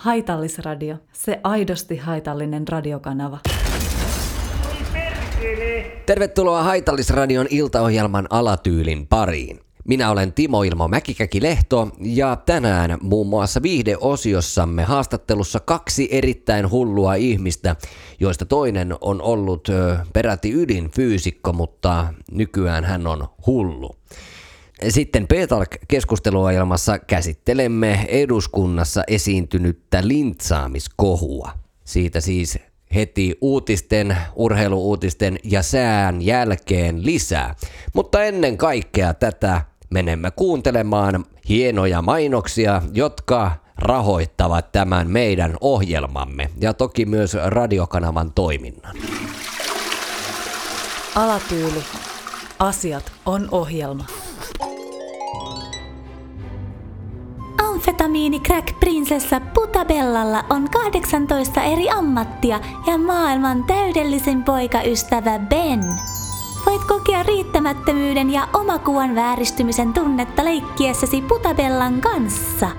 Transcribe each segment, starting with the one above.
Haitallisradio, se aidosti haitallinen radiokanava. Tervetuloa Haitallisradion iltaohjelman alatyylin pariin. Minä olen Timo Ilmo Mäkikäki-Lehto ja tänään muun muassa viihdeosiossamme haastattelussa kaksi erittäin hullua ihmistä, joista toinen on ollut peräti ydinfyysikko, mutta nykyään hän on hullu. Sitten Petalk-keskusteluohjelmassa käsittelemme eduskunnassa esiintynyttä lintsaamiskohua. Siitä siis heti uutisten, urheiluuutisten ja sään jälkeen lisää. Mutta ennen kaikkea tätä menemme kuuntelemaan hienoja mainoksia, jotka rahoittavat tämän meidän ohjelmamme ja toki myös radiokanavan toiminnan. Alatyyli. Asiat on ohjelma. Amfetamiini Crack Prinsessa Putabellalla on 18 eri ammattia ja maailman täydellisin poikaystävä Ben. Voit kokea riittämättömyyden ja omakuvan vääristymisen tunnetta leikkiessäsi Putabellan kanssa.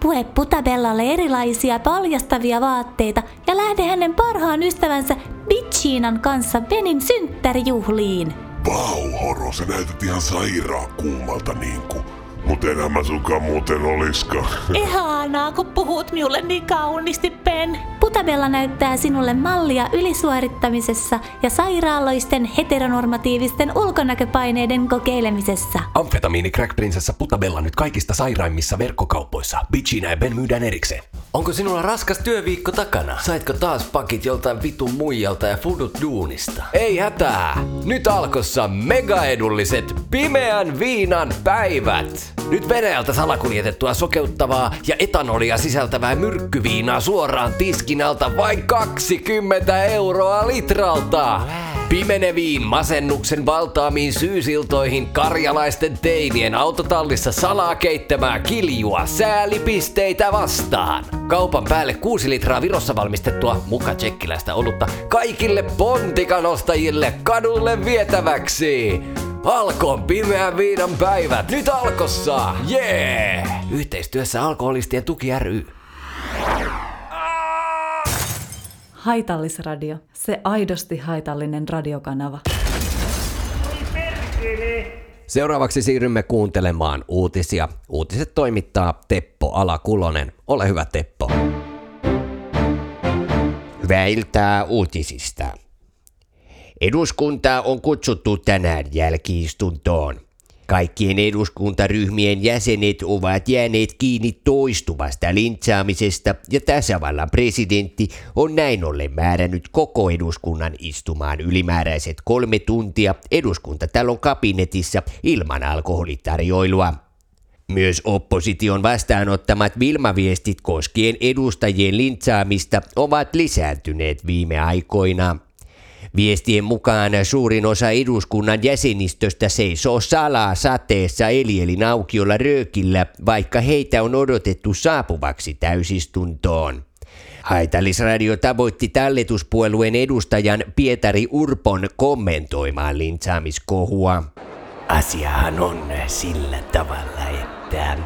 Pue Putabellalle erilaisia paljastavia vaatteita ja lähde hänen parhaan ystävänsä Bitchiinan kanssa Benin synttärijuhliin. Vau, Horo, sä näytät ihan sairaan kuumalta niinku. Mut enää mä sunkaan muuten oliskaan. Ihanaa, kun puhut minulle niin kauniisti, Ben. Putabella näyttää sinulle mallia ylisuorittamisessa ja sairaaloisten heteronormatiivisten ulkonäköpaineiden kokeilemisessa. Amfetamiini Crack Prinsessa Putabella nyt kaikista sairaimmissa verkkokaupoissa. Bitchinä ja Ben myydään erikseen. Onko sinulla raskas työviikko takana? Saitko taas pakit joltain vitun muijalta ja fudut duunista? Ei hätää! Nyt alkossa megaedulliset pimeän viinan päivät! Nyt Venäjältä salakuljetettua sokeuttavaa ja etanolia sisältävää myrkkyviinaa suoraan tiskin alta vain 20 euroa litralta! Pimeneviin masennuksen valtaamiin syysiltoihin karjalaisten teinien autotallissa salaa keittämää kiljua säälipisteitä vastaan. Kaupan päälle 6 litraa Virossa valmistettua muka tsekkiläistä olutta kaikille pontikanostajille kadulle vietäväksi. Alkon pimeän viinan päivät nyt alkossa! Jee! Yeah! Yhteistyössä Alkoholistien tuki ry. Haitallisradio, se aidosti haitallinen radiokanava. Seuraavaksi siirrymme kuuntelemaan uutisia. Uutiset toimittaa Teppo Alakulonen. Ole hyvä Teppo. Hyvää iltaa uutisista. Eduskuntaa on kutsuttu tänään jälkiistuntoon. Kaikkien eduskuntaryhmien jäsenet ovat jääneet kiinni toistuvasta lintsaamisesta ja tasavallan presidentti on näin ollen määrännyt koko eduskunnan istumaan ylimääräiset kolme tuntia eduskuntatalon kabinetissa ilman alkoholitarjoilua. Myös opposition vastaanottamat Vilma-viestit koskien edustajien lintsaamista ovat lisääntyneet viime aikoina. Viestien mukaan suurin osa eduskunnan jäsenistöstä seisoo salaa sateessa Elielin aukiolla röökillä, vaikka heitä on odotettu saapuvaksi täysistuntoon. Haitallisradio tavoitti talletuspuolueen edustajan Pietari Urpon kommentoimaan lintsaamiskohua. Asiahan on sillä tavalla, että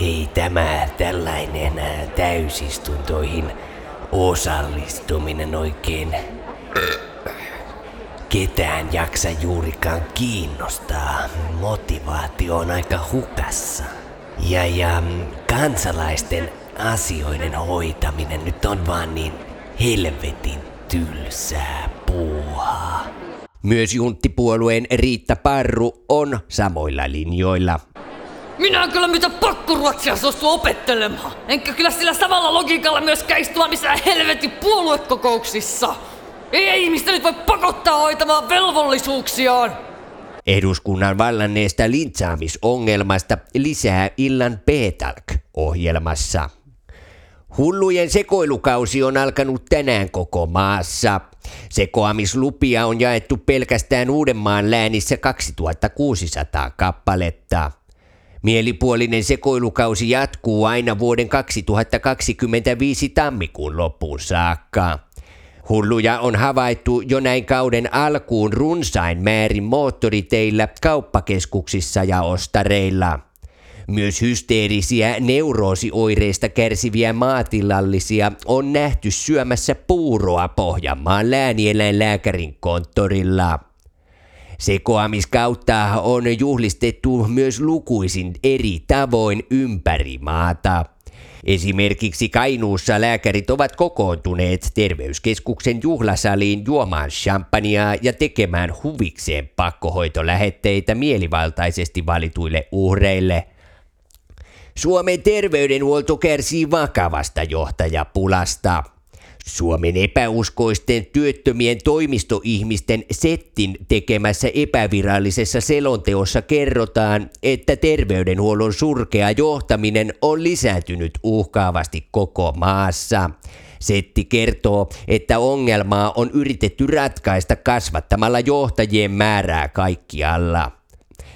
ei tämä tällainen täysistuntoihin osallistuminen oikein ketään jaksa juurikaan kiinnostaa. Motivaatio on aika hukassa. Ja, ja kansalaisten asioiden hoitaminen nyt on vaan niin helvetin tylsää puuhaa. Myös junttipuolueen Riitta Parru on samoilla linjoilla. Minä en kyllä mitä pakkoruotsia suostu opettelemaan. Enkä kyllä sillä samalla logiikalla myöskään istua missään helvetin puoluekokouksissa. Ei ihmistä nyt voi pakottaa hoitamaan velvollisuuksiaan! Eduskunnan vallanneesta lintsaamisongelmasta lisää illan Petalk-ohjelmassa. Hullujen sekoilukausi on alkanut tänään koko maassa. Sekoamislupia on jaettu pelkästään Uudenmaan läänissä 2600 kappaletta. Mielipuolinen sekoilukausi jatkuu aina vuoden 2025 tammikuun loppuun saakka. Hulluja on havaittu jo näin kauden alkuun runsain määrin moottoriteillä, kauppakeskuksissa ja ostareilla. Myös hysteerisiä neuroosioireista kärsiviä maatilallisia on nähty syömässä puuroa Pohjanmaan läänieläinlääkärin konttorilla. Sekoamiskautta on juhlistettu myös lukuisin eri tavoin ympäri maata. Esimerkiksi Kainuussa lääkärit ovat kokoontuneet terveyskeskuksen juhlasaliin juomaan champagnea ja tekemään huvikseen pakkohoitolähetteitä mielivaltaisesti valituille uhreille. Suomen terveydenhuolto kärsii vakavasta johtajapulasta. Suomen epäuskoisten työttömien toimistoihmisten settin tekemässä epävirallisessa selonteossa kerrotaan, että terveydenhuollon surkea johtaminen on lisääntynyt uhkaavasti koko maassa. Setti kertoo, että ongelmaa on yritetty ratkaista kasvattamalla johtajien määrää kaikkialla.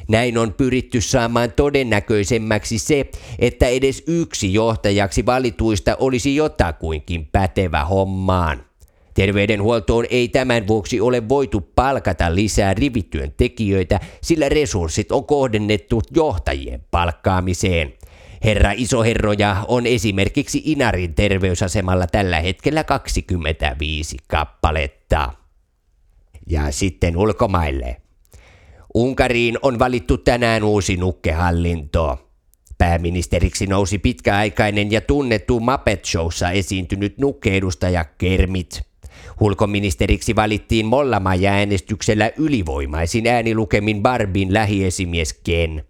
Näin on pyritty saamaan todennäköisemmäksi se, että edes yksi johtajaksi valituista olisi jotakuinkin pätevä hommaan. Terveydenhuoltoon ei tämän vuoksi ole voitu palkata lisää rivityöntekijöitä, sillä resurssit on kohdennettu johtajien palkkaamiseen. Herra isoherroja on esimerkiksi Inarin terveysasemalla tällä hetkellä 25 kappaletta. Ja sitten ulkomaille. Unkariin on valittu tänään uusi nukkehallinto. Pääministeriksi nousi pitkäaikainen ja tunnettu Muppet Showssa esiintynyt nukkeedustaja Kermit. Ulkoministeriksi valittiin Mollamaja-äänestyksellä ylivoimaisin äänilukemin Barbin lähiesimies Ken.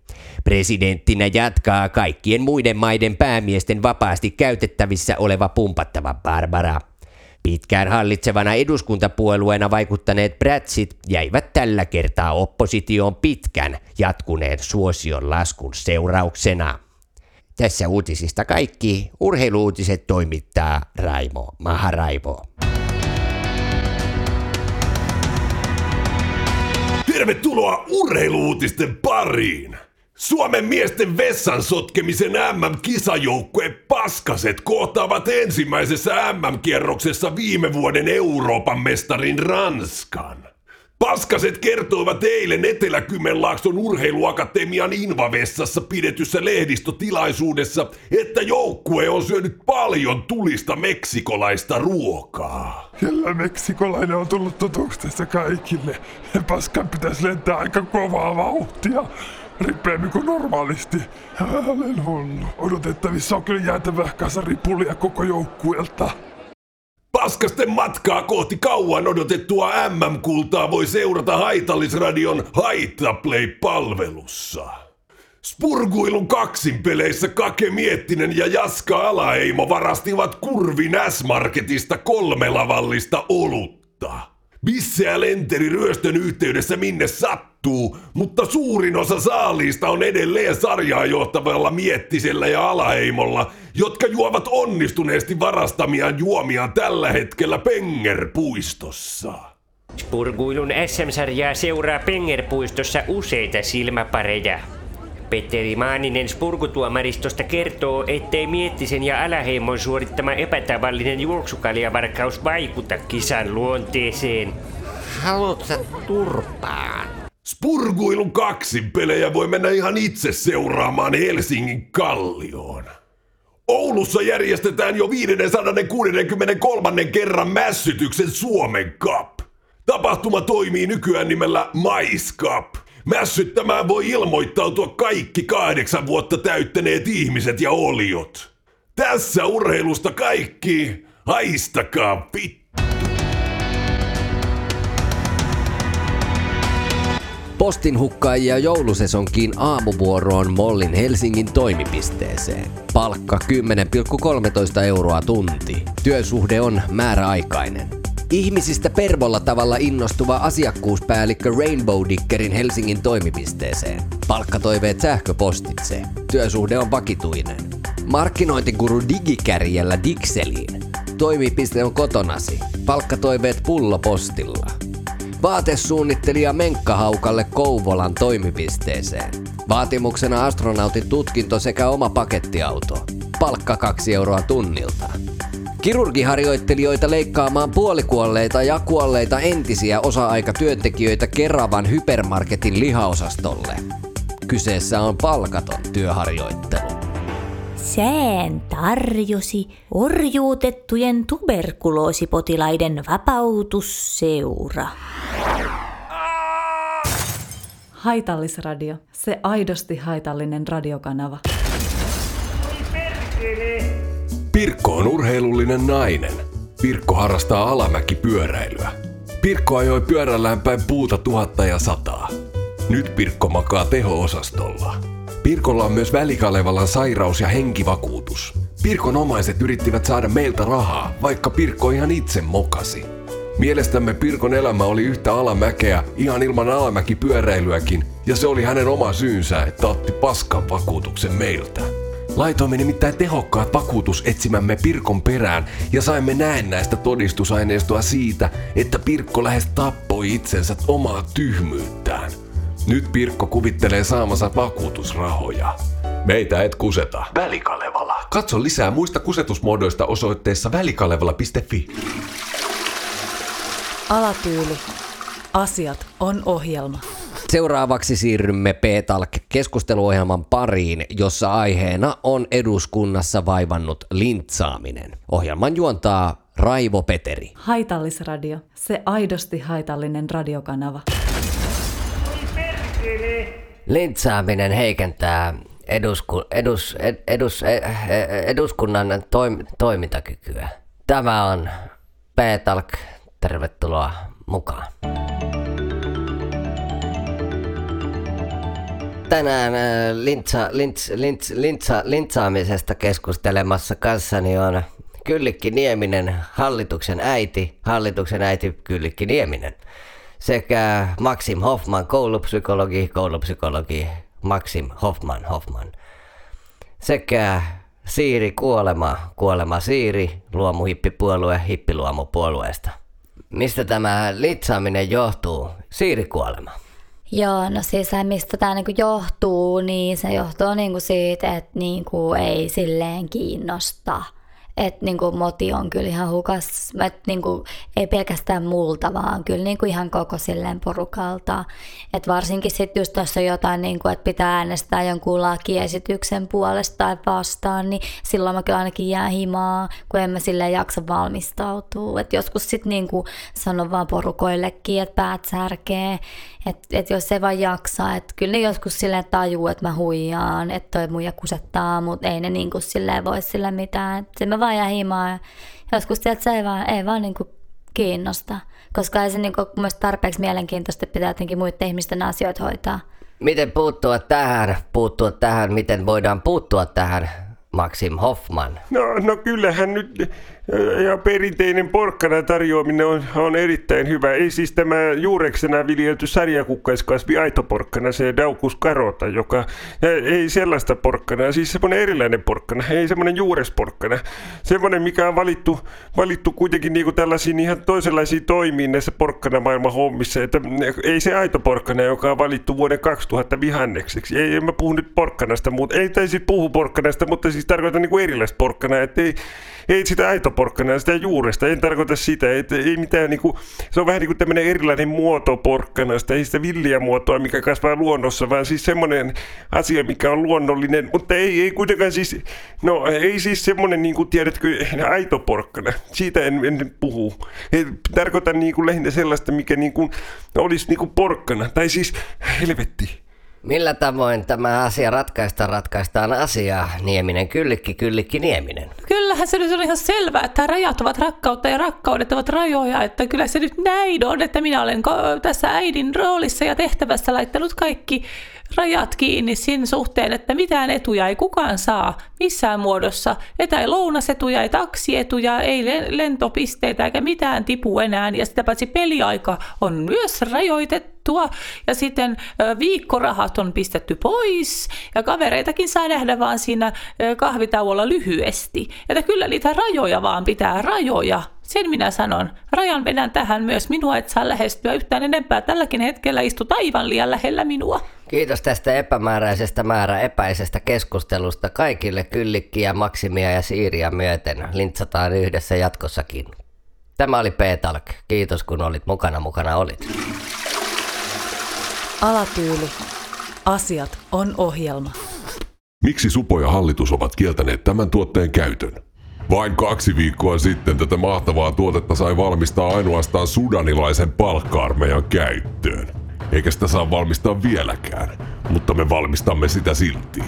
Presidenttinä jatkaa kaikkien muiden maiden päämiesten vapaasti käytettävissä oleva pumpattava Barbara. Pitkään hallitsevana eduskuntapuolueena vaikuttaneet Bratsit jäivät tällä kertaa oppositioon pitkän jatkuneen suosion laskun seurauksena. Tässä uutisista kaikki. Urheiluutiset toimittaa Raimo Maharaivo. Tervetuloa urheiluutisten pariin! Suomen miesten vessan sotkemisen MM-kisajoukkue Paskaset kohtaavat ensimmäisessä MM-kierroksessa viime vuoden Euroopan mestarin Ranskan. Paskaset kertoivat eilen Etelä-Kymenlaakson urheiluakatemian Invavessassa pidetyssä lehdistötilaisuudessa, että joukkue on syönyt paljon tulista meksikolaista ruokaa. Kyllä meksikolainen on tullut tutuksi tässä kaikille. Paskan pitäisi lentää aika kovaa vauhtia. Ripeämmin kuin normaalisti. Olen hullu. Odotettavissa on kyllä jäätävä kasaripulia koko joukkueelta. Paskasten matkaa kohti kauan odotettua MM-kultaa voi seurata Haitallisradion Haittaplay-palvelussa. Spurguilun kaksinpeleissä Kake Miettinen ja Jaska Alaeimo varastivat Kurvin S-Marketista kolme lavallista olutta. Bisseä lenteli ryöstön yhteydessä minne sattuu, mutta suurin osa saaliista on edelleen sarjaa johtavalla Miettisellä ja Alaheimolla, jotka juovat onnistuneesti varastamiaan juomiaan tällä hetkellä Pengerpuistossa. Spurguilun SM-sarjaa seuraa Pengerpuistossa useita silmäpareja. Petteri Maaninen Spurgutuomaristosta kertoo, ettei Miettisen ja Alaheimon suorittama epätavallinen juoksukaljavarkaus vaikuta kisan luonteeseen. Haluatko turpaan? Spurguilun kaksinpelejä voi mennä ihan itse seuraamaan Helsingin kallioon. Oulussa järjestetään jo 563. kerran mässytyksen Suomen Cup. Tapahtuma toimii nykyään nimellä Mais Cup. Mässyttämään voi ilmoittautua kaikki kahdeksan vuotta täyttäneet ihmiset ja oliot. Tässä urheilusta kaikki, haistakaa vittu. Postin hukkaajia joulusesonkiin aamuvuoroon Mollin Helsingin toimipisteeseen. Palkka 10,13 euroa tunti. Työsuhde on määräaikainen. Ihmisistä pervolla tavalla innostuva asiakkuuspäällikkö Rainbow Dickerin Helsingin toimipisteeseen. Palkkatoiveet sähköpostitse. Työsuhde on vakituinen. Markkinointikuru digikärjellä Dixeliin. Toimipiste on kotonasi. Palkkatoiveet pullopostilla. Vaatesuunnittelija Menkka Haukalle Kouvolan toimipisteeseen. Vaatimuksena astronautin tutkinto sekä oma pakettiauto. Palkka 2 euroa tunnilta. Kirurgiharjoittelijoita leikkaamaan puolikuolleita ja kuolleita entisiä osa-aikatyöntekijöitä Keravan hypermarketin lihaosastolle. Kyseessä on palkaton työharjoittelu. Sään tarjosi orjuutettujen tuberkuloosipotilaiden vapautusseura. Haitallisradio. Se aidosti haitallinen radiokanava. Pirkko on urheilullinen nainen. Pirkko harrastaa alamäkipyöräilyä. Pirkko ajoi pyörällään päin puuta tuhatta ja sataa. Nyt Pirkko makaa teho-osastolla. Pirkolla on myös Välikalevalan sairaus- ja henkivakuutus. Pirkon omaiset yrittivät saada meiltä rahaa, vaikka Pirkko ihan itse mokasi. Mielestämme Pirkon elämä oli yhtä alamäkeä ihan ilman alamäkipyöräilyäkin, ja se oli hänen oma syynsä, että otti paskan vakuutuksen meiltä. Laitoimme nimittäin tehokkaat vakuutusetsimämme Pirkon perään ja saimme näennäistä todistusaineistoa siitä, että Pirkko lähes tappoi itsensä omaa tyhmyyttään. Nyt Pirkko kuvittelee saamansa vakuutusrahoja. Meitä et kuseta. Välikalevala. Katso lisää muista kusetusmuodoista osoitteessa välikalevala.fi. Alatyyli. Asiat on ohjelma. Seuraavaksi siirrymme P-Talk keskusteluohjelman pariin, jossa aiheena on eduskunnassa vaivannut lintsaaminen. Ohjelman juontaa Raivo Peteri. Haitallisradio. Se aidosti haitallinen radiokanava. Lintsaaminen heikentää edusku, edus, ed, edus, ed, eduskunnan toim, toimintakykyä. Tämä on P-Talk. Tervetuloa mukaan. Tänään äh, lintsa, lints, lints, lintsa, lintsaamisesta keskustelemassa kanssani on Kyllikki Nieminen, hallituksen äiti, hallituksen äiti Kyllikki Nieminen, sekä Maxim Hoffman, koulupsykologi, koulupsykologi Maxim Hoffman, Hoffman, sekä Siiri Kuolema, Kuolema Siiri, luomuhippipuolue, hippiluomupuolueesta. Mistä tämä litsaaminen johtuu? Siiri Kuolema. Joo, no siis se, mistä tämä niinku johtuu, niin se johtuu niinku siitä, että niinku ei silleen kiinnosta. Että niinku moti on kyllä ihan hukas, et niinku, ei pelkästään multa, vaan kyllä niinku ihan koko silleen porukalta. Et varsinkin sitten just on jotain, niinku, että pitää äänestää jonkun lakiesityksen puolesta tai vastaan, niin silloin mä kyllä ainakin jää himaa, kun en mä silleen jaksa valmistautua. Et joskus sitten niinku sanon vaan porukoillekin, että päät särkee, että et jos se vaan jaksaa, että kyllä ne joskus silleen tajuu, että mä huijaan, että toi muija kusettaa, mutta ei ne niinku silleen voi sille mitään. Et se mä vaan jää himaa ja joskus sieltä se ei vaan, ei vaan niinku kiinnosta. Koska ei se niinku mielestä tarpeeksi mielenkiintoista, että pitää jotenkin muiden ihmisten asioita hoitaa. Miten puuttua tähän, puuttua tähän, miten voidaan puuttua tähän, Maxim Hoffman? No, no kyllähän nyt ja perinteinen porkkana tarjoaminen on, on erittäin hyvä. Ei siis tämä juureksena viljelty sarjakukkaiskasvi aitoporkkana, se daukus karota, joka ei sellaista porkkana, siis semmoinen erilainen porkkana, ei semmoinen juuresporkkana. Semmoinen, mikä on valittu, valittu kuitenkin niin kuin tällaisiin ihan toisenlaisiin toimiin näissä porkkanamaailman hommissa. Että ei se aitoporkkana, joka on valittu vuoden 2000 vihannekseksi. Ei, en mä puhu nyt porkkanasta, mutta ei tai siis puhu porkkanasta, mutta siis tarkoitan niin kuin erilaista porkkanaa, että ei, ei sitä aitoporkkana, sitä juuresta, en tarkoita sitä, että ei mitään niinku, se on vähän niin kuin tämmöinen erilainen muoto porkkanasta, ei sitä villiä muotoa, mikä kasvaa luonnossa, vaan siis semmoinen asia, mikä on luonnollinen, mutta ei, ei kuitenkaan siis, no ei siis semmoinen niin kuin tiedätkö, aito porkkana, siitä en, en puhu. Ei, tarkoitan niin kuin lähinnä sellaista, mikä niin kuin olisi niin kuin porkkana, tai siis helvetti. Millä tavoin tämä asia ratkaistaan, ratkaistaan asiaa, Nieminen, Kyllikki, Kyllikki, Nieminen? Kyllähän se nyt on ihan selvää, että rajat ovat rakkautta ja rakkaudet ovat rajoja, että kyllä se nyt näin on, että minä olen tässä äidin roolissa ja tehtävässä laittanut kaikki rajat kiinni siinä suhteen, että mitään etuja ei kukaan saa missään muodossa. Etä ei lounasetuja, ei taksietuja, ei lentopisteitä eikä mitään tipu enää. Ja sitä paitsi peliaika on myös rajoitettua ja sitten viikkorahat on pistetty pois ja kavereitakin saa nähdä vaan siinä kahvitauolla lyhyesti. Että kyllä niitä rajoja vaan pitää rajoja. Sen minä sanon. Rajan vedän tähän myös minua, et saa lähestyä yhtään enempää. Tälläkin hetkellä istut aivan liian lähellä minua. Kiitos tästä epämääräisestä määrä epäisestä keskustelusta. Kaikille kyllikkiä, maksimia ja siiriä myöten lintsataan yhdessä jatkossakin. Tämä oli P-Talk. Kiitos kun olit mukana, mukana olit. Alatyyli. Asiat on ohjelma. Miksi Supo ja hallitus ovat kieltäneet tämän tuotteen käytön? Vain kaksi viikkoa sitten tätä mahtavaa tuotetta sai valmistaa ainoastaan sudanilaisen palkka-armeijan käyttöön. Eikä sitä saa valmistaa vieläkään, mutta me valmistamme sitä silti.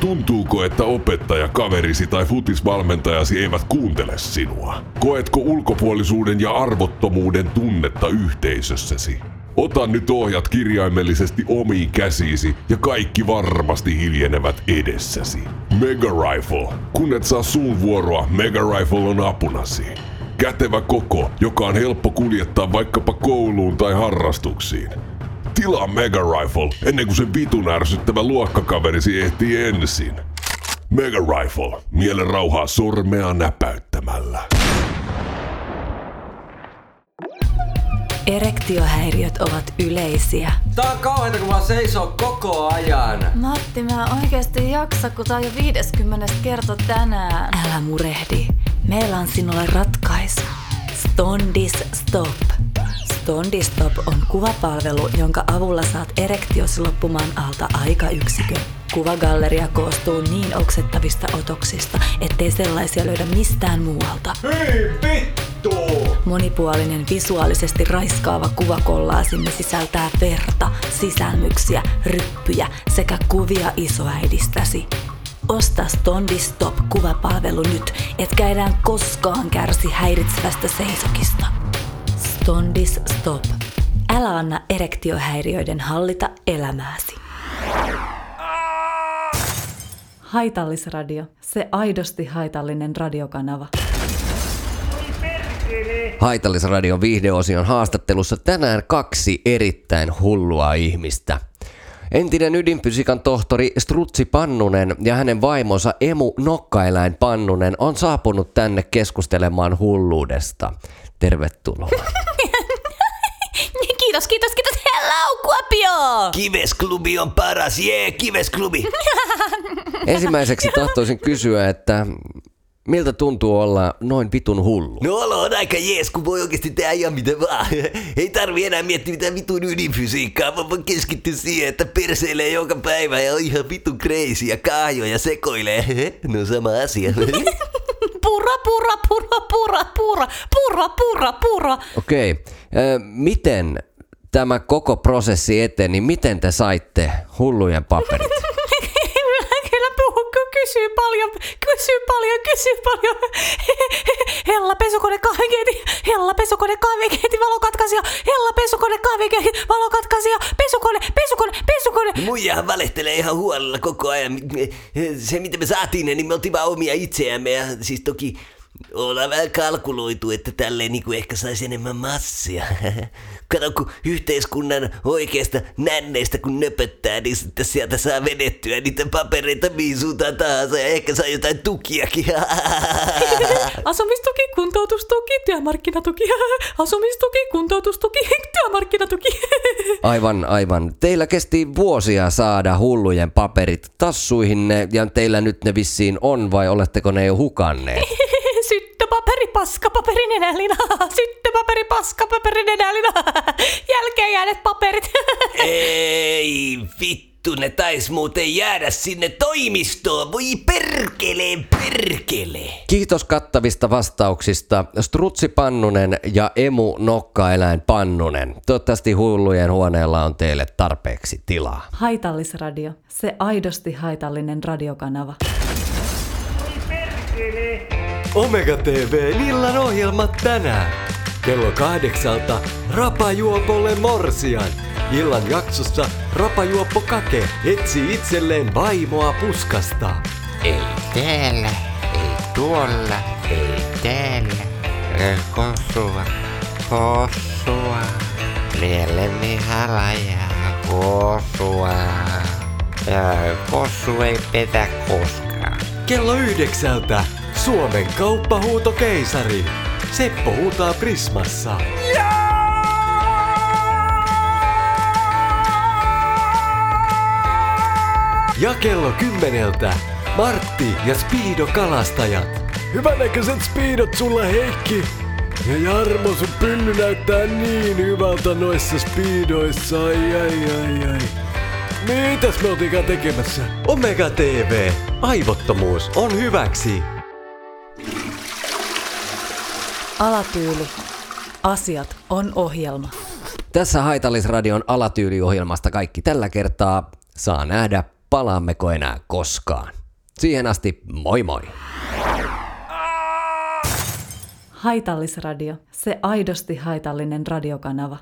Tuntuuko, että opettaja, kaverisi tai futisvalmentajasi eivät kuuntele sinua? Koetko ulkopuolisuuden ja arvottomuuden tunnetta yhteisössäsi? Ota nyt ohjat kirjaimellisesti omiin käsiisi ja kaikki varmasti hiljenevät edessäsi. Mega Rifle. Kun et saa suun vuoroa, Mega Rifle on apunasi. Kätevä koko, joka on helppo kuljettaa vaikkapa kouluun tai harrastuksiin. Tilaa Mega Rifle ennen kuin se vitun ärsyttävä luokkakaverisi ehtii ensin. Mega Rifle. Mielen rauhaa sormea näpäyttämällä. Erektiohäiriöt ovat yleisiä. Tää on kauheeta, kun mä seisoo koko ajan. Matti, mä oikeasti jaksa, kun tää on jo 50 kerta tänään. Älä murehdi. Meillä on sinulle ratkaisu. Stondis Stop. Stondistop on kuvapalvelu, jonka avulla saat erektiosi loppumaan alta aikayksikön. Kuvagalleria koostuu niin oksettavista otoksista, ettei sellaisia löydä mistään muualta. Hyi vittu! Monipuolinen visuaalisesti raiskaava kuvakollaasimme sisältää verta, sisälmyksiä, ryppyjä sekä kuvia isoäidistäsi. Osta Stondistop kuvapalvelu nyt, etkä enää koskaan kärsi häiritsevästä seisokista. Stondis Stop. Älä anna erektiohäiriöiden hallita elämääsi. Haitallisradio. Se aidosti haitallinen radiokanava. Haitallisradion viihdeosion haastattelussa tänään kaksi erittäin hullua ihmistä. Entinen ydinfysiikan tohtori Strutsi Pannunen ja hänen vaimonsa Emu Nokkaeläin Pannunen on saapunut tänne keskustelemaan hulluudesta. Tervetuloa. Kiitos, kiitos, kiitos. Hello, Kuopio! Kivesklubi on paras, jee, yeah, Kivesklubi. Ensimmäiseksi tahtoisin kysyä, että miltä tuntuu olla noin vitun hullu? No olo on aika jees, kun voi oikeasti tehdä ihan mitä vaan. Ei tarvi enää miettiä mitään vitun ydinfysiikkaa, vaan voi keskittyä siihen, että perseilee joka päivä ja on ihan vitun crazy ja kaajoja sekoilee. No sama asia. Pura, pura, pura, pura, pura, pura, pura, pura. Okei, okay. miten tämä koko prosessi eteni, miten te saitte hullujen paperit? Kysyy paljon, kysyy paljon, kysyy paljon. Hella pesukone kahvikeiti, hella pesukone kahvikeiti, valokatkaisija, hella pesukone kahvikeiti, valokatkaisija, pesukone, pesukone, pesukone. Muijahan valehtelee ihan huolella koko ajan. Se mitä me saatiin, niin me oltiin vaan omia itseämme ja siis toki ollaan vähän kalkuloitu, että tälleen niin kuin ehkä saisi enemmän massia. Kato, kun yhteiskunnan oikeasta nänneistä kun nöpöttää, niin sitten sieltä saa vedettyä niitä papereita mihin suuntaan tahansa ja ehkä saa jotain tukiakin. Asumistuki, kuntoutustuki, työmarkkinatuki, asumistuki, kuntoutustuki, työmarkkinatuki. Aivan, aivan. Teillä kesti vuosia saada hullujen paperit tassuihinne ja teillä nyt ne vissiin on vai oletteko ne jo hukanneet? Syttöpaperi, paskapaperi, nenälina. Syttöpaperi, paskapaperi, nenälina. Jälkeen jääneet paperit. Ei vittu, ne tais muuten jäädä sinne toimistoon. Voi perkele, perkele. Kiitos kattavista vastauksista Strutsi Pannunen ja Emu Nokkaeläin Pannunen. Toivottavasti hullujen huoneella on teille tarpeeksi tilaa. Haitallisradio. Se aidosti haitallinen radiokanava. Omega TV illan ohjelmat tänään. Kello kahdeksalta Rapajuopolle Morsian. Illan jaksossa Rapajuoppo Kake etsii itselleen vaimoa puskasta. Ei täällä, ei tuolla, ei täällä. Kosua, kosua. Mieleni halajaa, kosua. Ja kossu ei petä koskaan. Kello yhdeksältä Suomen kauppahuuto keisari. Seppo huutaa Prismassa. Ja kello kymmeneltä Martti ja Speedo kalastajat. Hyvänäköiset speedot sulla Heikki. Ja Jarmo, sun pylly näyttää niin hyvältä noissa speedoissa. Ai ai ai ai. Mitäs me oltiinkaan tekemässä? Omega TV. Aivottomuus on hyväksi. Alatyyli. Asiat on ohjelma. Tässä Haitallisradion alatyyliohjelmasta kaikki tällä kertaa. Saa nähdä, palaammeko enää koskaan. Siihen asti, moi moi! Haitallisradio. Se aidosti haitallinen radiokanava.